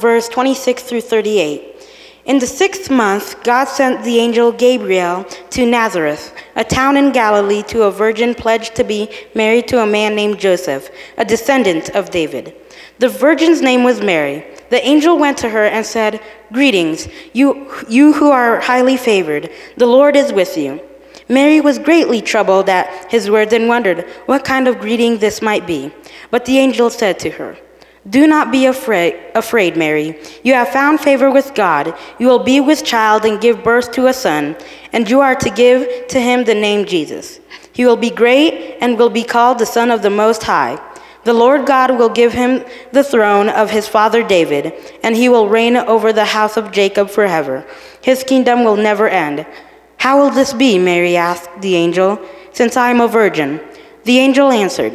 verse 26 through 38. In the sixth month, God sent the angel Gabriel to Nazareth, a town in Galilee, to a virgin pledged to be married to a man named Joseph, a descendant of David. The virgin's name was Mary. The angel went to her and said, Greetings, you, you who are highly favored. The Lord is with you. Mary was greatly troubled at his words and wondered what kind of greeting this might be. But the angel said to her, Do not be afraid, afraid, Mary. You have found favor with God. You will be with child and give birth to a son, and you are to give to him the name Jesus. He will be great and will be called the Son of the Most High. The Lord God will give him the throne of his father David, and he will reign over the house of Jacob forever. His kingdom will never end. How will this be? Mary asked the angel, since I am a virgin. The angel answered,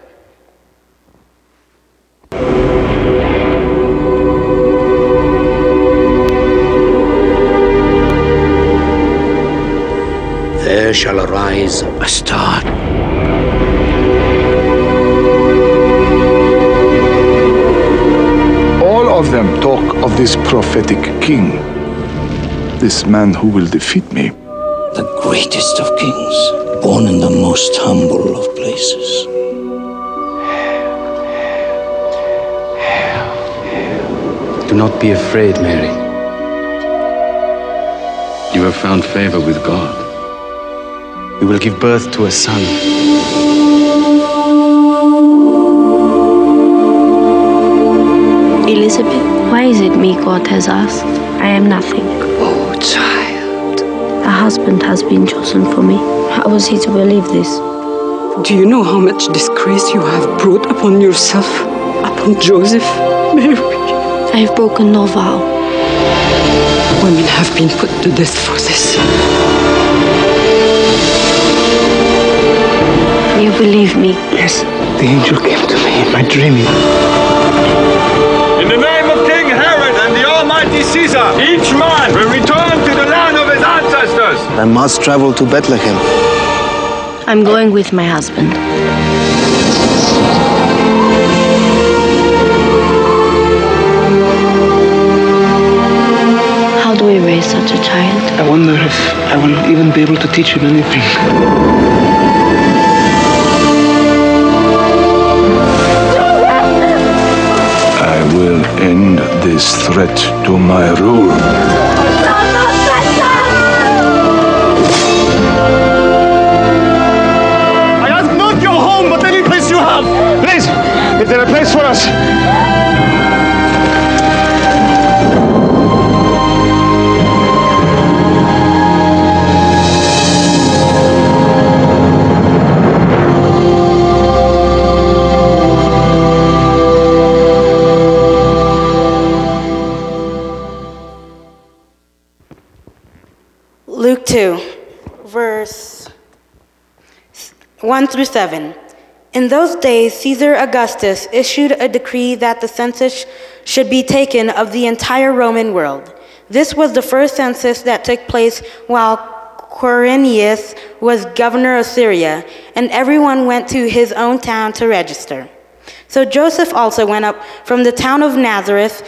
There shall arise a star. All of them talk of this prophetic king, this man who will defeat me. the greatest of kings, born in the most humble of places. Do not be afraid, Mary. You have found favor with God. You will give birth to a son. Elizabeth, why is it me God has asked? I am nothing. Oh, child. A husband has been chosen for me. How was he to believe this? Do you know how much disgrace you have brought upon yourself, upon Joseph? Mary, I have broken no vow. women have been put to death for this. Believe me? Yes, the angel came to me in my dreaming. In the name of King Herod and the Almighty Caesar, each man will return to the land of his ancestors. I must travel to Bethlehem. I'm going with my husband. How do we raise such a child? I wonder if I will even be able to teach him anything. This threat to my rule. I ask not your home, but any place you have. Please, is there a place for us? Luke 2, verse 1 through 7. In those days, Caesar Augustus issued a decree that the census should be taken of the entire Roman world. This was the first census that took place while Quirinius was governor of Syria, and everyone went to his own town to register. So Joseph also went up from the town of Nazareth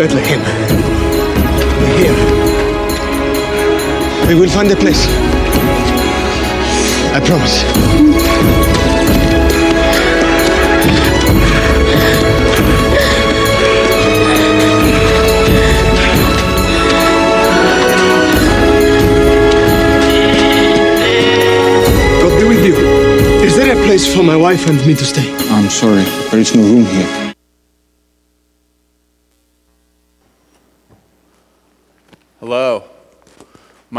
Bethlehem. We're here. We will find a place. I promise. God be with you. Is there a place for my wife and me to stay? I'm sorry, there is no room here.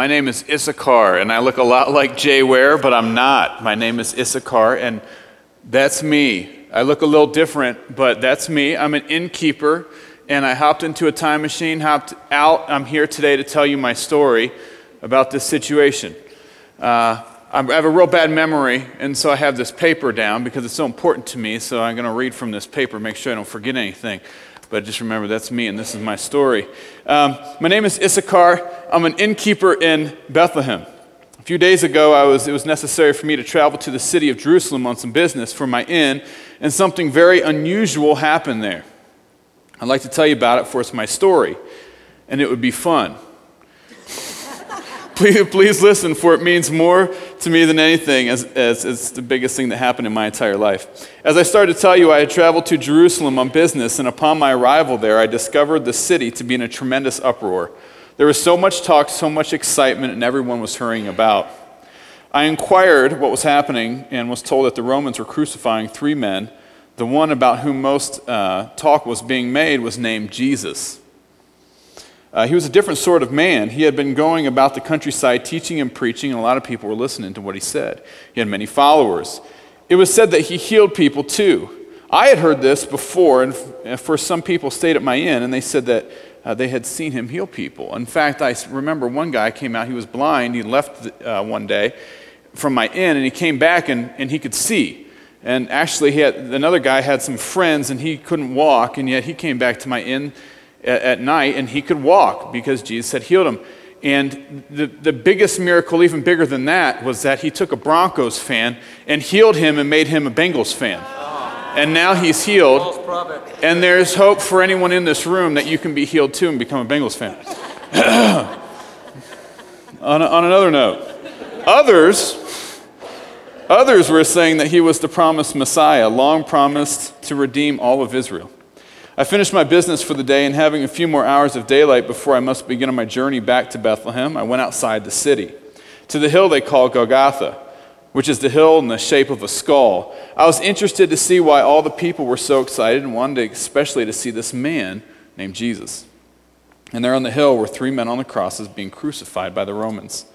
My name is Issachar, and I look a lot like Jay Ware, but I'm not. My name is Issachar, and that's me. I look a little different, but that's me. I'm an innkeeper, and I hopped into a time machine, hopped out. I'm here today to tell you my story about this situation. Uh, I have a real bad memory, and so I have this paper down because it's so important to me. So I'm going to read from this paper, make sure I don't forget anything. But just remember, that's me, and this is my story. Um, my name is Issachar. I'm an innkeeper in Bethlehem. A few days ago, I was, it was necessary for me to travel to the city of Jerusalem on some business for my inn, and something very unusual happened there. I'd like to tell you about it, for it's my story, and it would be fun. please, please listen, for it means more to me than anything, as, as it's the biggest thing that happened in my entire life. As I started to tell you, I had traveled to Jerusalem on business, and upon my arrival there, I discovered the city to be in a tremendous uproar. There was so much talk, so much excitement, and everyone was hurrying about. I inquired what was happening and was told that the Romans were crucifying three men. The one about whom most uh, talk was being made was named Jesus. Uh, he was a different sort of man. He had been going about the countryside teaching and preaching, and a lot of people were listening to what he said. He had many followers. It was said that he healed people too. I had heard this before, and for some people stayed at my inn, and they said that uh, they had seen him heal people. In fact, I remember one guy came out, he was blind, he left uh, one day from my inn, and he came back and, and he could see. And actually, he had, another guy had some friends, and he couldn't walk, and yet he came back to my inn at, at night, and he could walk because Jesus had healed him. And the, the biggest miracle, even bigger than that, was that he took a Broncos fan and healed him and made him a Bengals fan. And now he's healed. And there's hope for anyone in this room that you can be healed too and become a Bengals fan. on, a, on another note, others, others were saying that he was the promised Messiah, long promised to redeem all of Israel. I finished my business for the day, and having a few more hours of daylight before I must begin on my journey back to Bethlehem, I went outside the city to the hill they call Golgotha, which is the hill in the shape of a skull. I was interested to see why all the people were so excited and wanted especially to see this man named Jesus. And there on the hill were three men on the crosses being crucified by the Romans.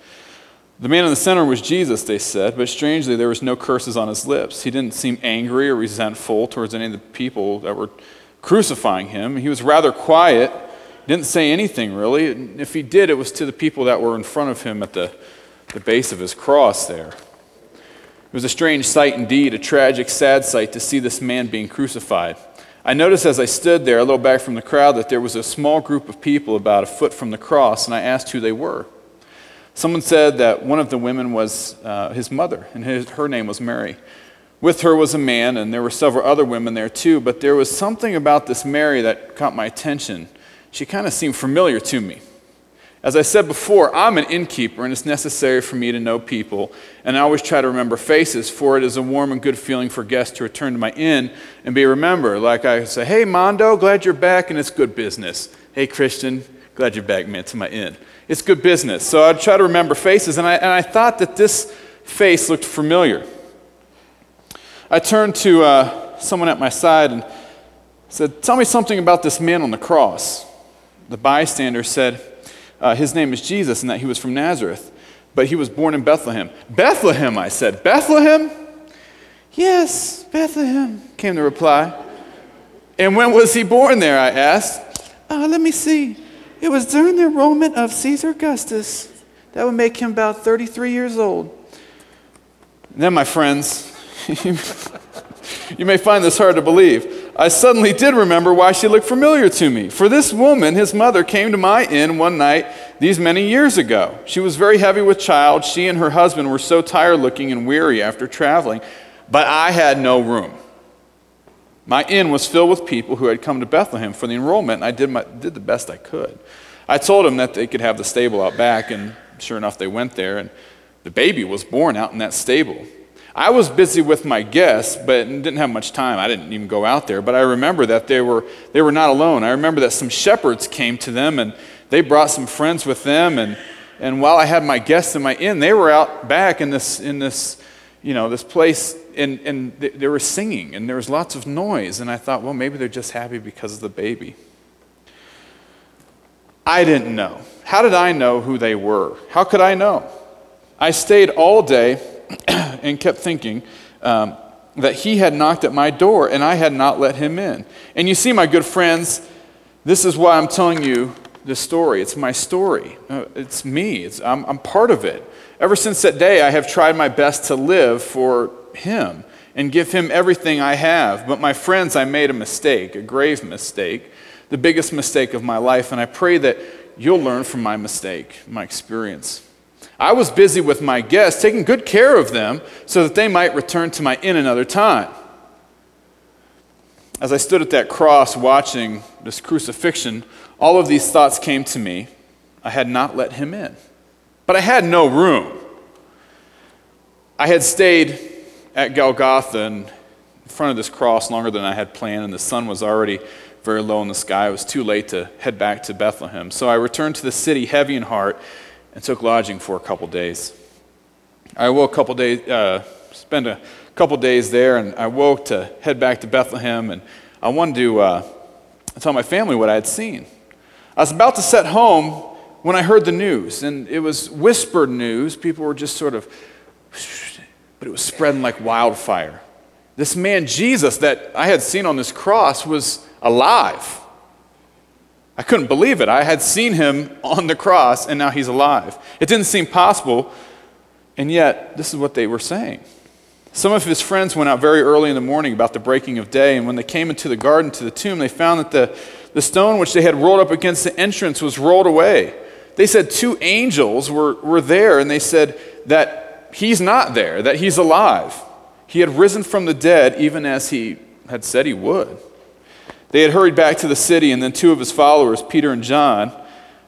The man in the center was Jesus, they said, but strangely, there was no curses on his lips. He didn't seem angry or resentful towards any of the people that were crucifying him. He was rather quiet, didn't say anything really. If he did, it was to the people that were in front of him at the, the base of his cross there. It was a strange sight indeed, a tragic, sad sight to see this man being crucified. I noticed as I stood there, a little back from the crowd, that there was a small group of people about a foot from the cross, and I asked who they were. Someone said that one of the women was uh, his mother, and his, her name was Mary. With her was a man, and there were several other women there too, but there was something about this Mary that caught my attention. She kind of seemed familiar to me. As I said before, I'm an innkeeper, and it's necessary for me to know people, and I always try to remember faces, for it is a warm and good feeling for guests to return to my inn and be remembered. Like I say, hey, Mondo, glad you're back, and it's good business. Hey, Christian, glad you're back, man, to my inn. It's good business. So I'd try to remember faces, and I, and I thought that this face looked familiar. I turned to uh, someone at my side and said, Tell me something about this man on the cross. The bystander said, uh, His name is Jesus and that he was from Nazareth, but he was born in Bethlehem. Bethlehem, I said. Bethlehem? Yes, Bethlehem, came the reply. And when was he born there? I asked. Uh, let me see. It was during the enrollment of Caesar Augustus. That would make him about 33 years old. And then, my friends, you may find this hard to believe. I suddenly did remember why she looked familiar to me. For this woman, his mother, came to my inn one night these many years ago. She was very heavy with child. She and her husband were so tired looking and weary after traveling, but I had no room. My inn was filled with people who had come to Bethlehem for the enrollment, and I did, my, did the best I could. I told them that they could have the stable out back, and sure enough, they went there, and the baby was born out in that stable. I was busy with my guests, but didn't have much time. I didn't even go out there. But I remember that they were, they were not alone. I remember that some shepherds came to them, and they brought some friends with them. And, and while I had my guests in my inn, they were out back in this, in this, you know, this place, and, and they, they were singing, and there was lots of noise. And I thought, well, maybe they're just happy because of the baby. I didn't know. How did I know who they were? How could I know? I stayed all day and kept thinking um, that he had knocked at my door and I had not let him in. And you see, my good friends, this is why I'm telling you this story. It's my story, uh, it's me, it's, I'm, I'm part of it. Ever since that day, I have tried my best to live for him and give him everything I have. But my friends, I made a mistake, a grave mistake, the biggest mistake of my life. And I pray that you'll learn from my mistake, my experience. I was busy with my guests, taking good care of them so that they might return to my inn another time. As I stood at that cross watching this crucifixion, all of these thoughts came to me. I had not let him in, but I had no room. I had stayed at Golgotha in front of this cross longer than I had planned, and the sun was already very low in the sky. It was too late to head back to Bethlehem. So I returned to the city heavy in heart and took lodging for a couple days. I woke a couple days, uh, spent a couple days there, and I woke to head back to Bethlehem, and I wanted to uh, tell my family what I had seen. I was about to set home when I heard the news, and it was whispered news. People were just sort of, but it was spreading like wildfire. This man, Jesus, that I had seen on this cross, was alive. I couldn't believe it. I had seen him on the cross, and now he's alive. It didn't seem possible, and yet, this is what they were saying. Some of his friends went out very early in the morning about the breaking of day, and when they came into the garden to the tomb, they found that the, the stone which they had rolled up against the entrance was rolled away. They said two angels were, were there, and they said that he's not there, that he's alive. He had risen from the dead, even as he had said he would. They had hurried back to the city, and then two of his followers, Peter and John,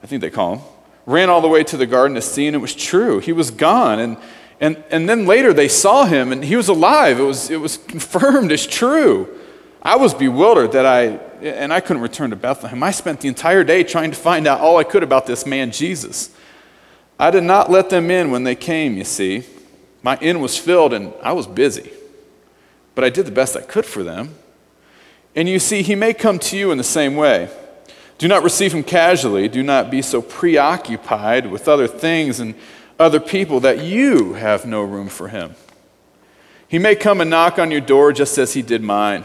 I think they call him, ran all the way to the garden to see, and it was true. He was gone. And, and, and then later they saw him, and he was alive. It was, it was confirmed as true. I was bewildered that I, and I couldn't return to Bethlehem. I spent the entire day trying to find out all I could about this man, Jesus. I did not let them in when they came, you see. My inn was filled, and I was busy. But I did the best I could for them. And you see, he may come to you in the same way. Do not receive him casually. Do not be so preoccupied with other things and other people that you have no room for him. He may come and knock on your door just as he did mine.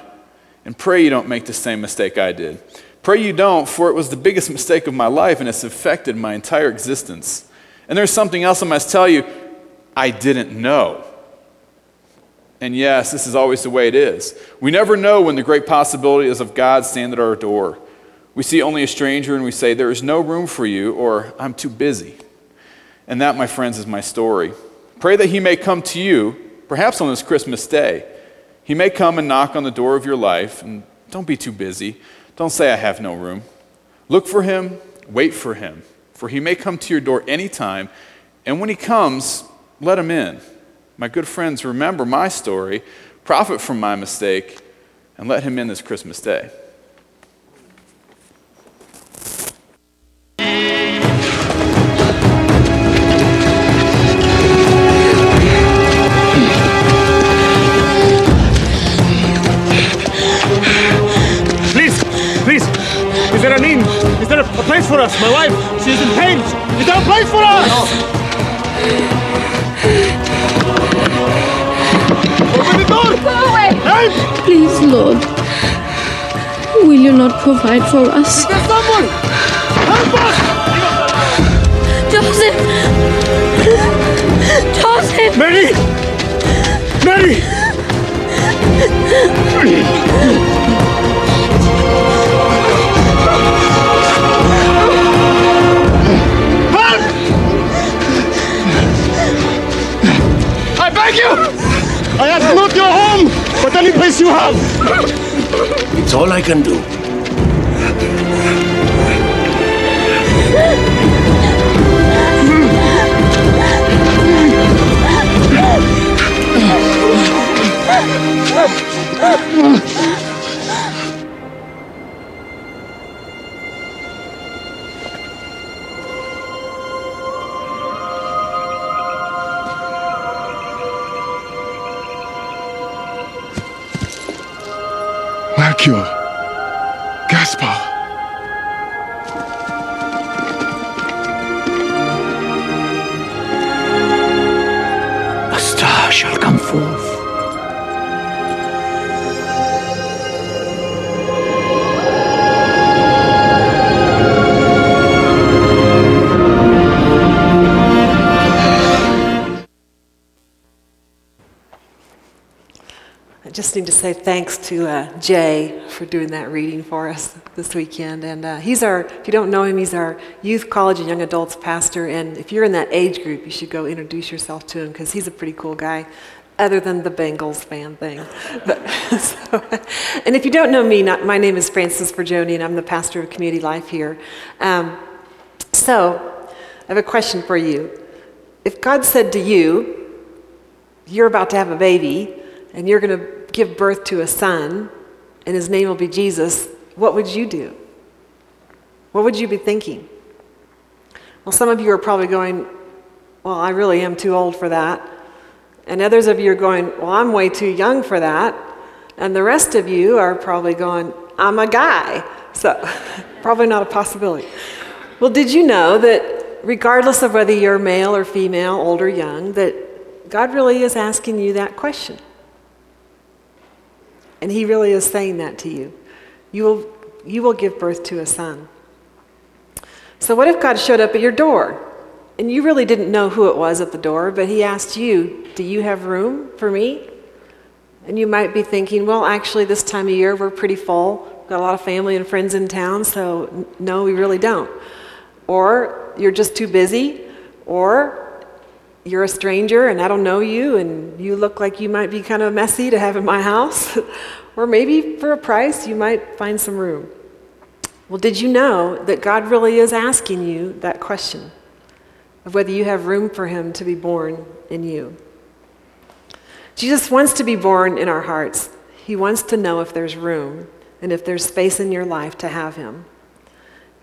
And pray you don't make the same mistake I did. Pray you don't, for it was the biggest mistake of my life and it's affected my entire existence. And there's something else I must tell you I didn't know. And yes, this is always the way it is. We never know when the great possibilities of God stand at our door. We see only a stranger and we say, There is no room for you, or I'm too busy. And that, my friends, is my story. Pray that He may come to you, perhaps on this Christmas day. He may come and knock on the door of your life, and don't be too busy. Don't say, I have no room. Look for Him, wait for Him, for He may come to your door anytime, and when He comes, let Him in. My good friends, remember my story, profit from my mistake, and let him in this Christmas day. Please, please, is there an inn? Is there a, a place for us? My wife, she's in pain. Is there a place for us? Open the door! Go away! Help! Please, Lord. Will you not provide for us? There's someone! Help us! Joseph! Joseph! Mary! Mary! Can do. I just need to say thanks to uh, Jay for doing that reading for us this weekend. And uh, he's our, if you don't know him, he's our youth, college, and young adults pastor. And if you're in that age group, you should go introduce yourself to him because he's a pretty cool guy, other than the Bengals fan thing. But, so, and if you don't know me, not, my name is Frances Berjoni, and I'm the pastor of Community Life here. Um, so, I have a question for you. If God said to you, you're about to have a baby, and you're going to give birth to a son, and his name will be Jesus, what would you do? What would you be thinking? Well, some of you are probably going, Well, I really am too old for that. And others of you are going, Well, I'm way too young for that. And the rest of you are probably going, I'm a guy. So, probably not a possibility. Well, did you know that regardless of whether you're male or female, old or young, that God really is asking you that question? And he really is saying that to you. You will, you will give birth to a son. So, what if God showed up at your door and you really didn't know who it was at the door, but he asked you, Do you have room for me? And you might be thinking, Well, actually, this time of year we're pretty full. We've got a lot of family and friends in town, so no, we really don't. Or you're just too busy, or you're a stranger and I don't know you and you look like you might be kind of messy to have in my house. or maybe for a price you might find some room. Well, did you know that God really is asking you that question of whether you have room for Him to be born in you? Jesus wants to be born in our hearts. He wants to know if there's room and if there's space in your life to have Him.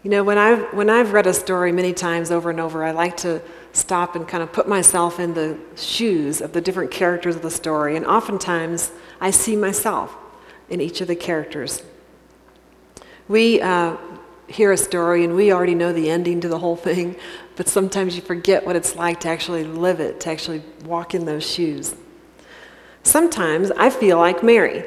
You know, when I've, when I've read a story many times over and over, I like to stop and kind of put myself in the shoes of the different characters of the story. And oftentimes, I see myself in each of the characters. We uh, hear a story and we already know the ending to the whole thing, but sometimes you forget what it's like to actually live it, to actually walk in those shoes. Sometimes I feel like Mary,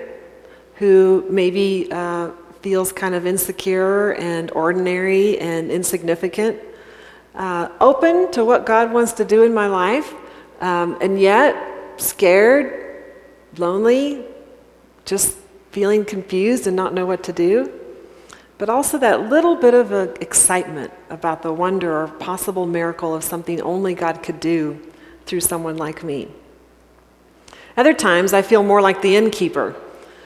who maybe uh, feels kind of insecure and ordinary and insignificant, uh, open to what God wants to do in my life, um, and yet scared, lonely, just feeling confused and not know what to do. But also that little bit of a excitement about the wonder or possible miracle of something only God could do through someone like me. Other times I feel more like the innkeeper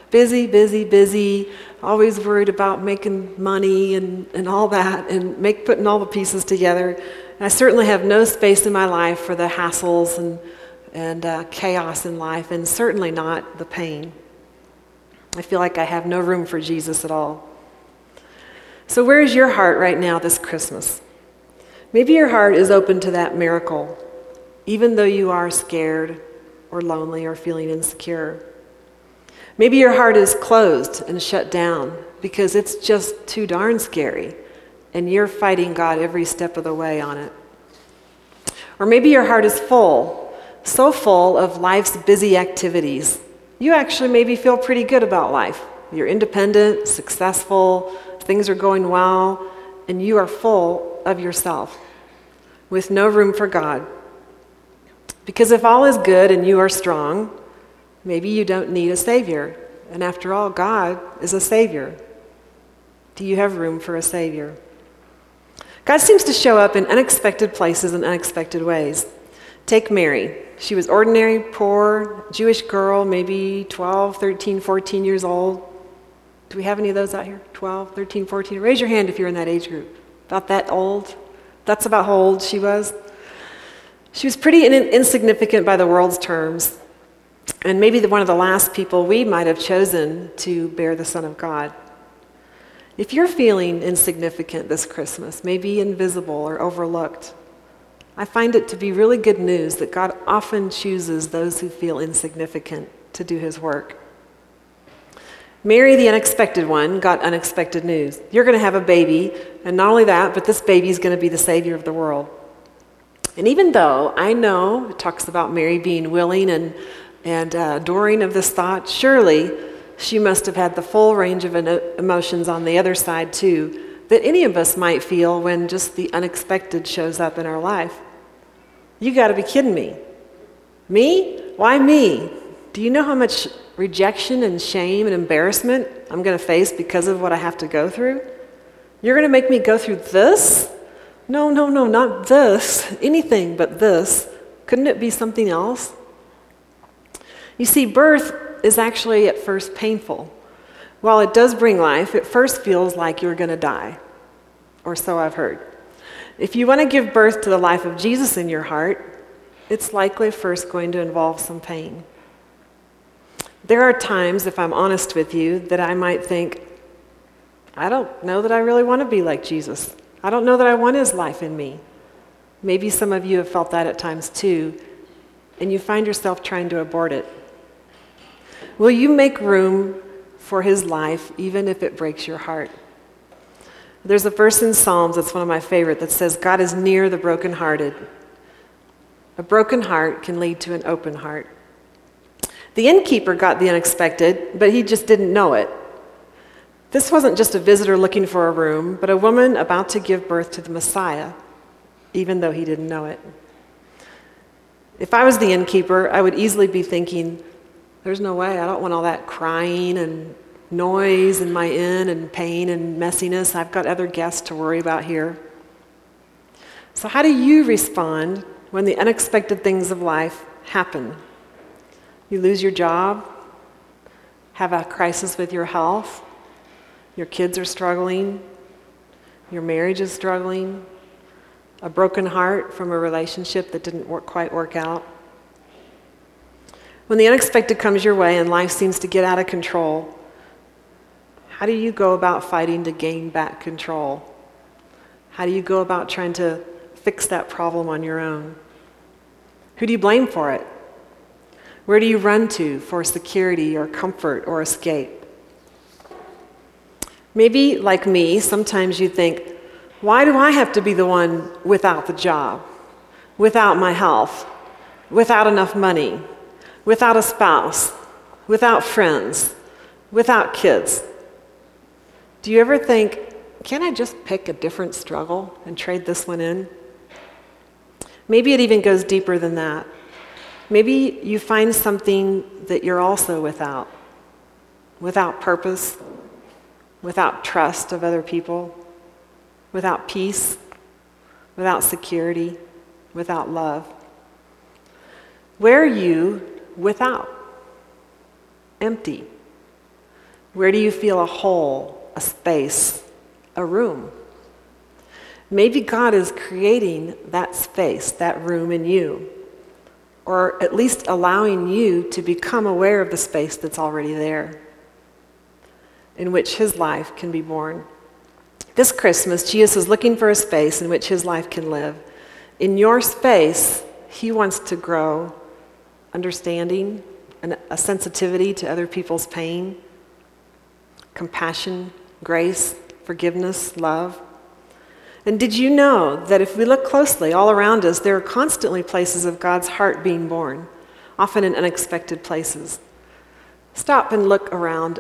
busy, busy, busy, always worried about making money and, and all that, and make, putting all the pieces together. And I certainly have no space in my life for the hassles and, and uh, chaos in life, and certainly not the pain. I feel like I have no room for Jesus at all. So, where is your heart right now this Christmas? Maybe your heart is open to that miracle, even though you are scared or lonely or feeling insecure. Maybe your heart is closed and shut down because it's just too darn scary and you're fighting God every step of the way on it. Or maybe your heart is full, so full of life's busy activities. You actually maybe feel pretty good about life. You're independent, successful, things are going well, and you are full of yourself with no room for God. Because if all is good and you are strong, maybe you don't need a Savior. And after all, God is a Savior. Do you have room for a Savior? God seems to show up in unexpected places and unexpected ways. Take Mary. She was ordinary, poor, Jewish girl, maybe 12, 13, 14 years old. Do we have any of those out here? 12, 13, 14? Raise your hand if you're in that age group. About that old? That's about how old she was. She was pretty in- insignificant by the world's terms, and maybe the, one of the last people we might have chosen to bear the Son of God. If you're feeling insignificant this Christmas, maybe invisible or overlooked, I find it to be really good news that God often chooses those who feel insignificant to do his work. Mary, the unexpected one, got unexpected news. You're going to have a baby, and not only that, but this baby is going to be the Savior of the world. And even though I know it talks about Mary being willing and, and uh, adoring of this thought, surely she must have had the full range of emotions on the other side, too, that any of us might feel when just the unexpected shows up in our life. You got to be kidding me. Me? Why me? Do you know how much rejection and shame and embarrassment I'm going to face because of what I have to go through? You're going to make me go through this? No, no, no, not this. Anything but this. Couldn't it be something else? You see, birth is actually at first painful. While it does bring life, it first feels like you're going to die, or so I've heard. If you want to give birth to the life of Jesus in your heart, it's likely first going to involve some pain. There are times, if I'm honest with you, that I might think, I don't know that I really want to be like Jesus. I don't know that I want his life in me. Maybe some of you have felt that at times too, and you find yourself trying to abort it. Will you make room for his life even if it breaks your heart? There's a verse in Psalms that's one of my favorite that says, God is near the brokenhearted. A broken heart can lead to an open heart. The innkeeper got the unexpected, but he just didn't know it. This wasn't just a visitor looking for a room, but a woman about to give birth to the Messiah, even though he didn't know it. If I was the innkeeper, I would easily be thinking, there's no way, I don't want all that crying and noise in my inn and pain and messiness. I've got other guests to worry about here. So, how do you respond when the unexpected things of life happen? You lose your job, have a crisis with your health, your kids are struggling, your marriage is struggling, a broken heart from a relationship that didn't work, quite work out. When the unexpected comes your way and life seems to get out of control, how do you go about fighting to gain back control? How do you go about trying to fix that problem on your own? Who do you blame for it? Where do you run to for security or comfort or escape? Maybe, like me, sometimes you think, why do I have to be the one without the job, without my health, without enough money, without a spouse, without friends, without kids? Do you ever think, can I just pick a different struggle and trade this one in? Maybe it even goes deeper than that. Maybe you find something that you're also without without purpose, without trust of other people, without peace, without security, without love. Where you without? Empty. Where do you feel a hole a space, a room. Maybe God is creating that space, that room in you, or at least allowing you to become aware of the space that's already there, in which His life can be born. This Christmas, Jesus is looking for a space in which His life can live. In your space, He wants to grow understanding and a sensitivity to other people's pain, compassion, grace, forgiveness, love. And did you know that if we look closely all around us, there are constantly places of God's heart being born, often in unexpected places? Stop and look around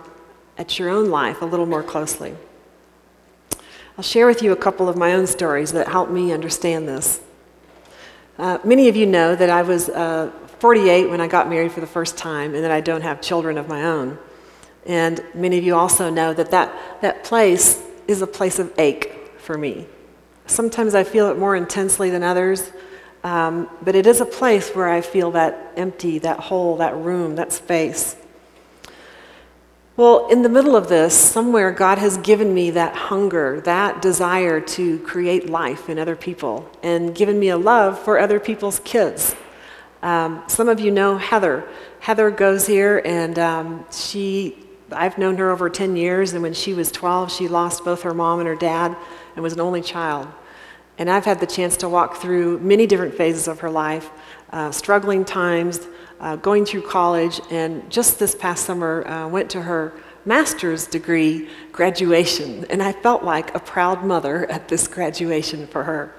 at your own life a little more closely. I'll share with you a couple of my own stories that help me understand this. Uh, many of you know that I was uh, 48 when I got married for the first time and that I don't have children of my own. And many of you also know that that, that place is a place of ache for me. Sometimes I feel it more intensely than others, um, but it is a place where I feel that empty, that hole, that room, that space. Well, in the middle of this, somewhere God has given me that hunger, that desire to create life in other people, and given me a love for other people's kids. Um, some of you know Heather. Heather goes here, and um, she, I've known her over 10 years, and when she was 12, she lost both her mom and her dad and was an only child. And I've had the chance to walk through many different phases of her life, uh, struggling times, uh, going through college, and just this past summer uh, went to her master's degree graduation, and I felt like a proud mother at this graduation for her.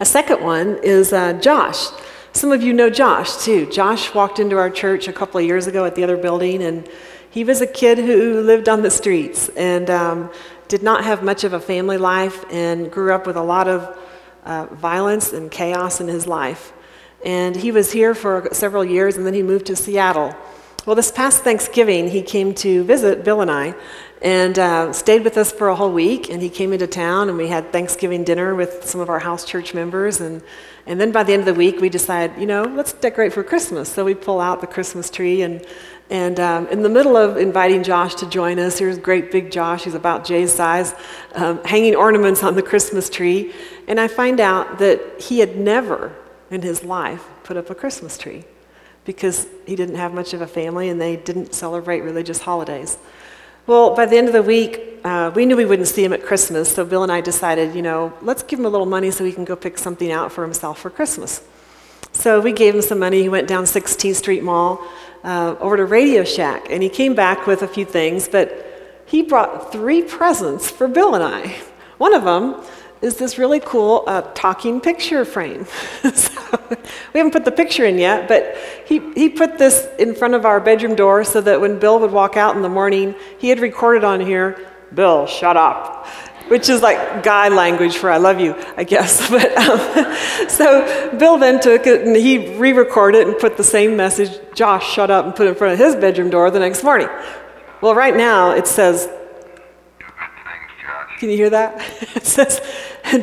A second one is uh, Josh. Some of you know Josh too. Josh walked into our church a couple of years ago at the other building, and he was a kid who lived on the streets and um, did not have much of a family life and grew up with a lot of uh, violence and chaos in his life. And he was here for several years, and then he moved to Seattle. Well, this past Thanksgiving, he came to visit Bill and I and uh, stayed with us for a whole week. And he came into town, and we had Thanksgiving dinner with some of our house church members. And, and then by the end of the week, we decide, you know, let's decorate for Christmas. So we pull out the Christmas tree. And, and um, in the middle of inviting Josh to join us, here's great big Josh, he's about Jay's size, um, hanging ornaments on the Christmas tree. And I find out that he had never in his life put up a Christmas tree because he didn't have much of a family and they didn't celebrate religious holidays. Well, by the end of the week, uh, we knew we wouldn't see him at Christmas, so Bill and I decided, you know, let's give him a little money so he can go pick something out for himself for Christmas. So we gave him some money. He went down 16th Street Mall uh, over to Radio Shack, and he came back with a few things, but he brought three presents for Bill and I. One of them is this really cool uh, talking picture frame. so, we haven't put the picture in yet, but he, he put this in front of our bedroom door so that when Bill would walk out in the morning, he had recorded on here, Bill, shut up. Which is like guy language for I love you, I guess. But um, so Bill then took it and he re recorded it and put the same message, Josh, shut up, and put it in front of his bedroom door the next morning. Well, right now it says, can you hear that? It says,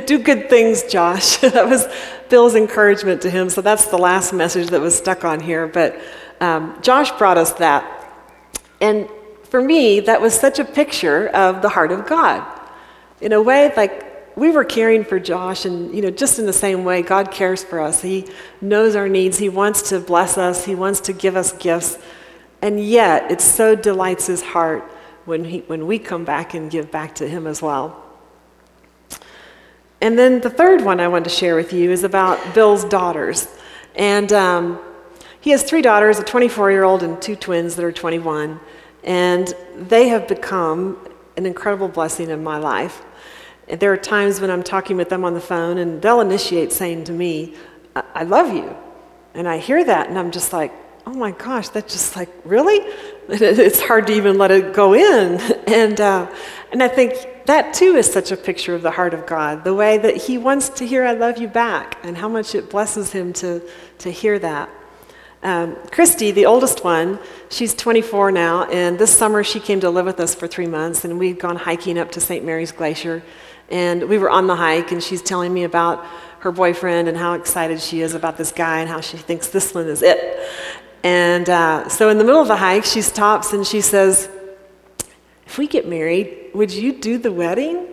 Do good things, Josh. that was Bill's encouragement to him. So that's the last message that was stuck on here. But um, Josh brought us that. And for me, that was such a picture of the heart of God. In a way, like we were caring for Josh, and you know, just in the same way, God cares for us. He knows our needs. He wants to bless us. He wants to give us gifts. And yet, it so delights his heart when, he, when we come back and give back to Him as well. And then the third one I wanted to share with you is about Bill's daughters. And um, he has three daughters, a 24 year old and two twins that are 21. And they have become an incredible blessing in my life. And there are times when I'm talking with them on the phone, and they'll initiate saying to me, I, I love you. And I hear that, and I'm just like, oh my gosh, that's just like, really? It's hard to even let it go in. And, uh, and I think that too is such a picture of the heart of God, the way that He wants to hear, I love you back, and how much it blesses Him to, to hear that. Um, Christy, the oldest one, she's 24 now, and this summer she came to live with us for three months, and we'd gone hiking up to St. Mary's Glacier. And we were on the hike, and she's telling me about her boyfriend and how excited she is about this guy and how she thinks this one is it. And uh, so in the middle of the hike, she stops and she says, If we get married, would you do the wedding?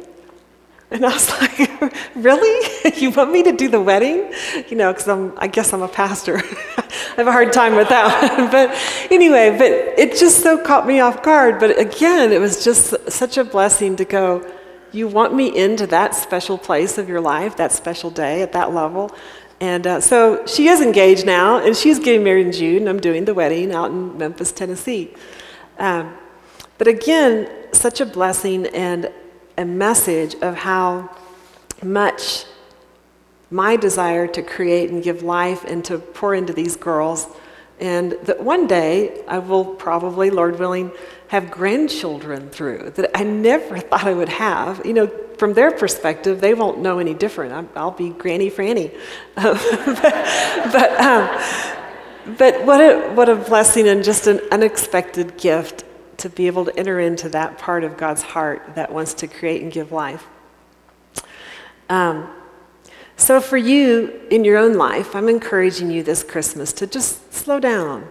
And I was like, really? you want me to do the wedding? You know, because I guess I'm a pastor. I have a hard time with that. but anyway, but it just so caught me off guard. But again, it was just such a blessing to go, you want me into that special place of your life, that special day at that level? And uh, so she is engaged now, and she's getting married in June. I'm doing the wedding out in Memphis, Tennessee. Um, but again, such a blessing and a message of how much my desire to create and give life and to pour into these girls and that one day I will probably, Lord willing, have grandchildren through that I never thought I would have. You know, from their perspective, they won't know any different. I'm, I'll be Granny Franny. but, but, um, but what, a, what a blessing and just an unexpected gift to be able to enter into that part of God's heart that wants to create and give life. Um, so, for you in your own life, I'm encouraging you this Christmas to just slow down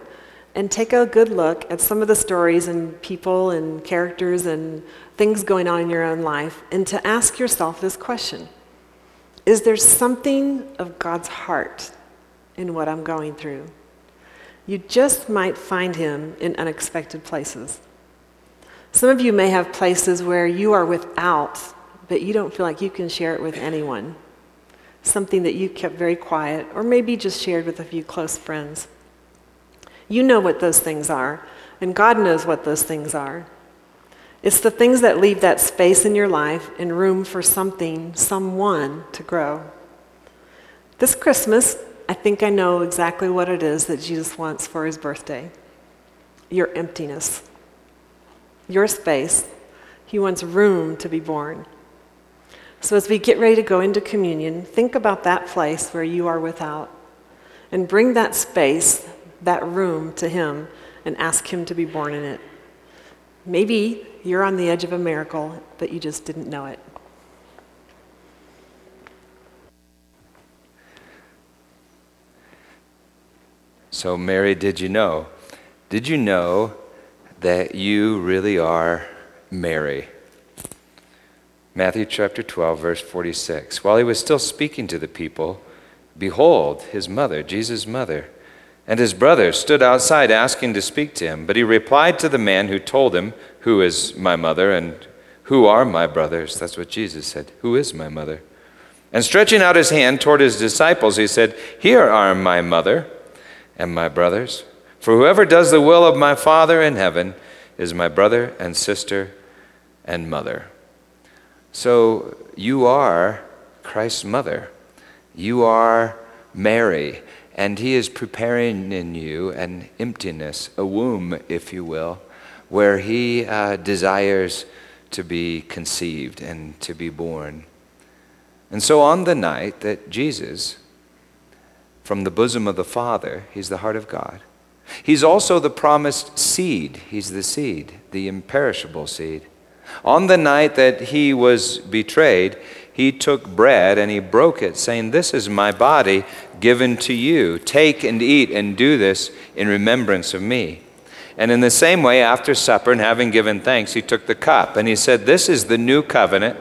and take a good look at some of the stories and people and characters and things going on in your own life and to ask yourself this question Is there something of God's heart in what I'm going through? You just might find Him in unexpected places. Some of you may have places where you are without, but you don't feel like you can share it with anyone. Something that you kept very quiet, or maybe just shared with a few close friends. You know what those things are, and God knows what those things are. It's the things that leave that space in your life and room for something, someone to grow. This Christmas, I think I know exactly what it is that Jesus wants for his birthday your emptiness your space. He wants room to be born. So, as we get ready to go into communion, think about that place where you are without and bring that space, that room to Him and ask Him to be born in it. Maybe you're on the edge of a miracle, but you just didn't know it. So, Mary, did you know? Did you know that you really are Mary. Matthew chapter 12, verse 46. While he was still speaking to the people, behold, his mother, Jesus' mother, and his brothers stood outside asking to speak to him. But he replied to the man who told him, Who is my mother and who are my brothers? That's what Jesus said. Who is my mother? And stretching out his hand toward his disciples, he said, Here are my mother and my brothers. For whoever does the will of my Father in heaven is my brother and sister and mother. So you are Christ's mother. You are Mary, and He is preparing in you an emptiness, a womb, if you will, where He uh, desires to be conceived and to be born. And so on the night that Jesus, from the bosom of the Father, He's the heart of God He's also the promised seed. He's the seed, the imperishable seed. On the night that he was betrayed, he took bread and he broke it, saying, This is my body given to you. Take and eat and do this in remembrance of me. And in the same way, after supper and having given thanks, he took the cup and he said, This is the new covenant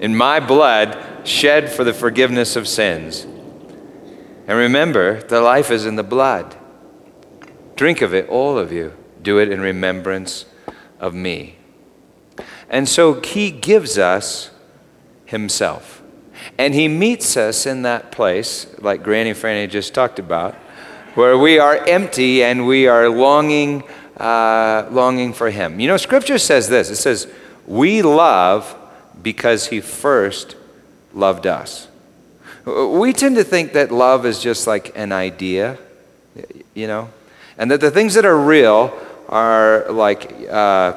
in my blood shed for the forgiveness of sins. And remember, the life is in the blood. Drink of it, all of you. Do it in remembrance of me. And so he gives us himself. And he meets us in that place, like Granny Franny just talked about, where we are empty and we are longing, uh, longing for him. You know, scripture says this it says, We love because he first loved us. We tend to think that love is just like an idea, you know, and that the things that are real are like uh,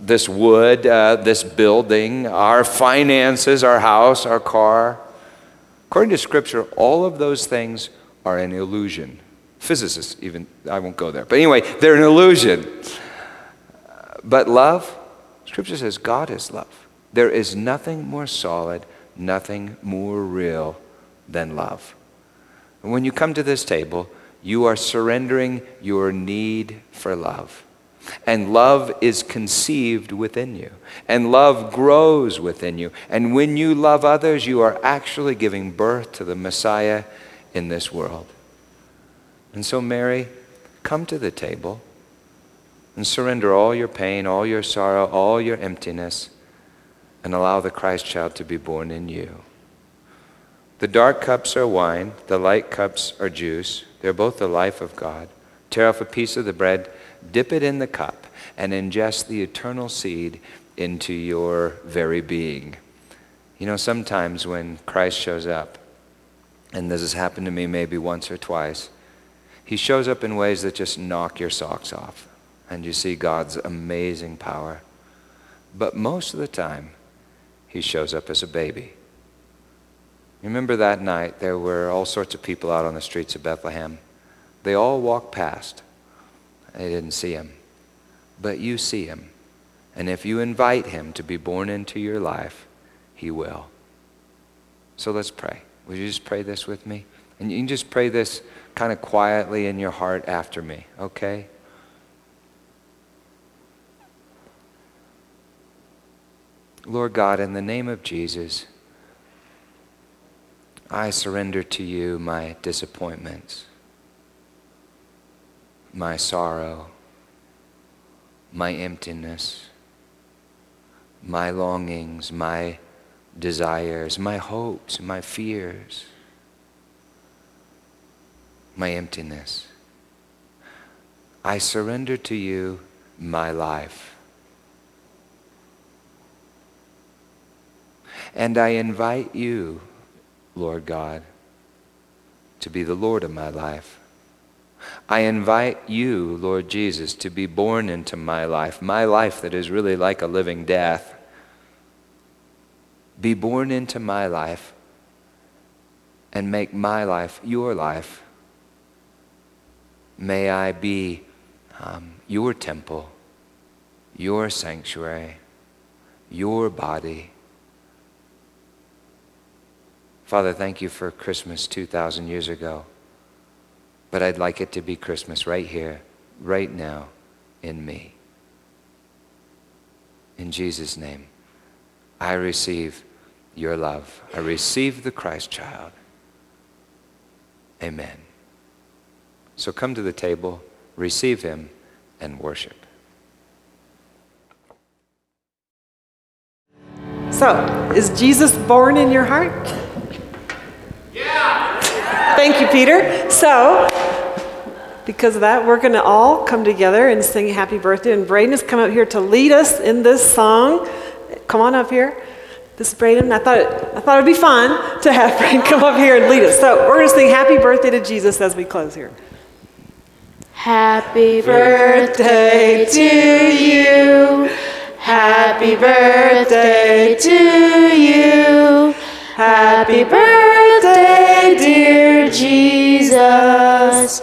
this wood, uh, this building, our finances, our house, our car. According to Scripture, all of those things are an illusion. Physicists, even, I won't go there. But anyway, they're an illusion. But love, Scripture says God is love. There is nothing more solid, nothing more real than love. And when you come to this table, you are surrendering your need for love. And love is conceived within you. And love grows within you. And when you love others, you are actually giving birth to the Messiah in this world. And so, Mary, come to the table and surrender all your pain, all your sorrow, all your emptiness, and allow the Christ child to be born in you. The dark cups are wine, the light cups are juice. They're both the life of God. Tear off a piece of the bread, dip it in the cup, and ingest the eternal seed into your very being. You know, sometimes when Christ shows up, and this has happened to me maybe once or twice, He shows up in ways that just knock your socks off, and you see God's amazing power. But most of the time, he shows up as a baby. Remember that night, there were all sorts of people out on the streets of Bethlehem. They all walked past. They didn't see him. But you see him. And if you invite him to be born into your life, he will. So let's pray. Would you just pray this with me? And you can just pray this kind of quietly in your heart after me, okay? Lord God, in the name of Jesus, I surrender to you my disappointments, my sorrow, my emptiness, my longings, my desires, my hopes, my fears, my emptiness. I surrender to you my life. And I invite you, Lord God, to be the Lord of my life. I invite you, Lord Jesus, to be born into my life, my life that is really like a living death. Be born into my life and make my life your life. May I be um, your temple, your sanctuary, your body. Father, thank you for Christmas 2,000 years ago. But I'd like it to be Christmas right here, right now, in me. In Jesus' name, I receive your love. I receive the Christ child. Amen. So come to the table, receive him, and worship. So, is Jesus born in your heart? Yeah! Thank you, Peter. So, because of that, we're going to all come together and sing happy birthday. And Braden has come up here to lead us in this song. Come on up here. This is Braden. I thought, it, I thought it'd be fun to have Braden come up here and lead us. So we're going to sing happy birthday to Jesus as we close here. Happy birthday to you. Happy birthday to you. Happy birthday, dear Jesus.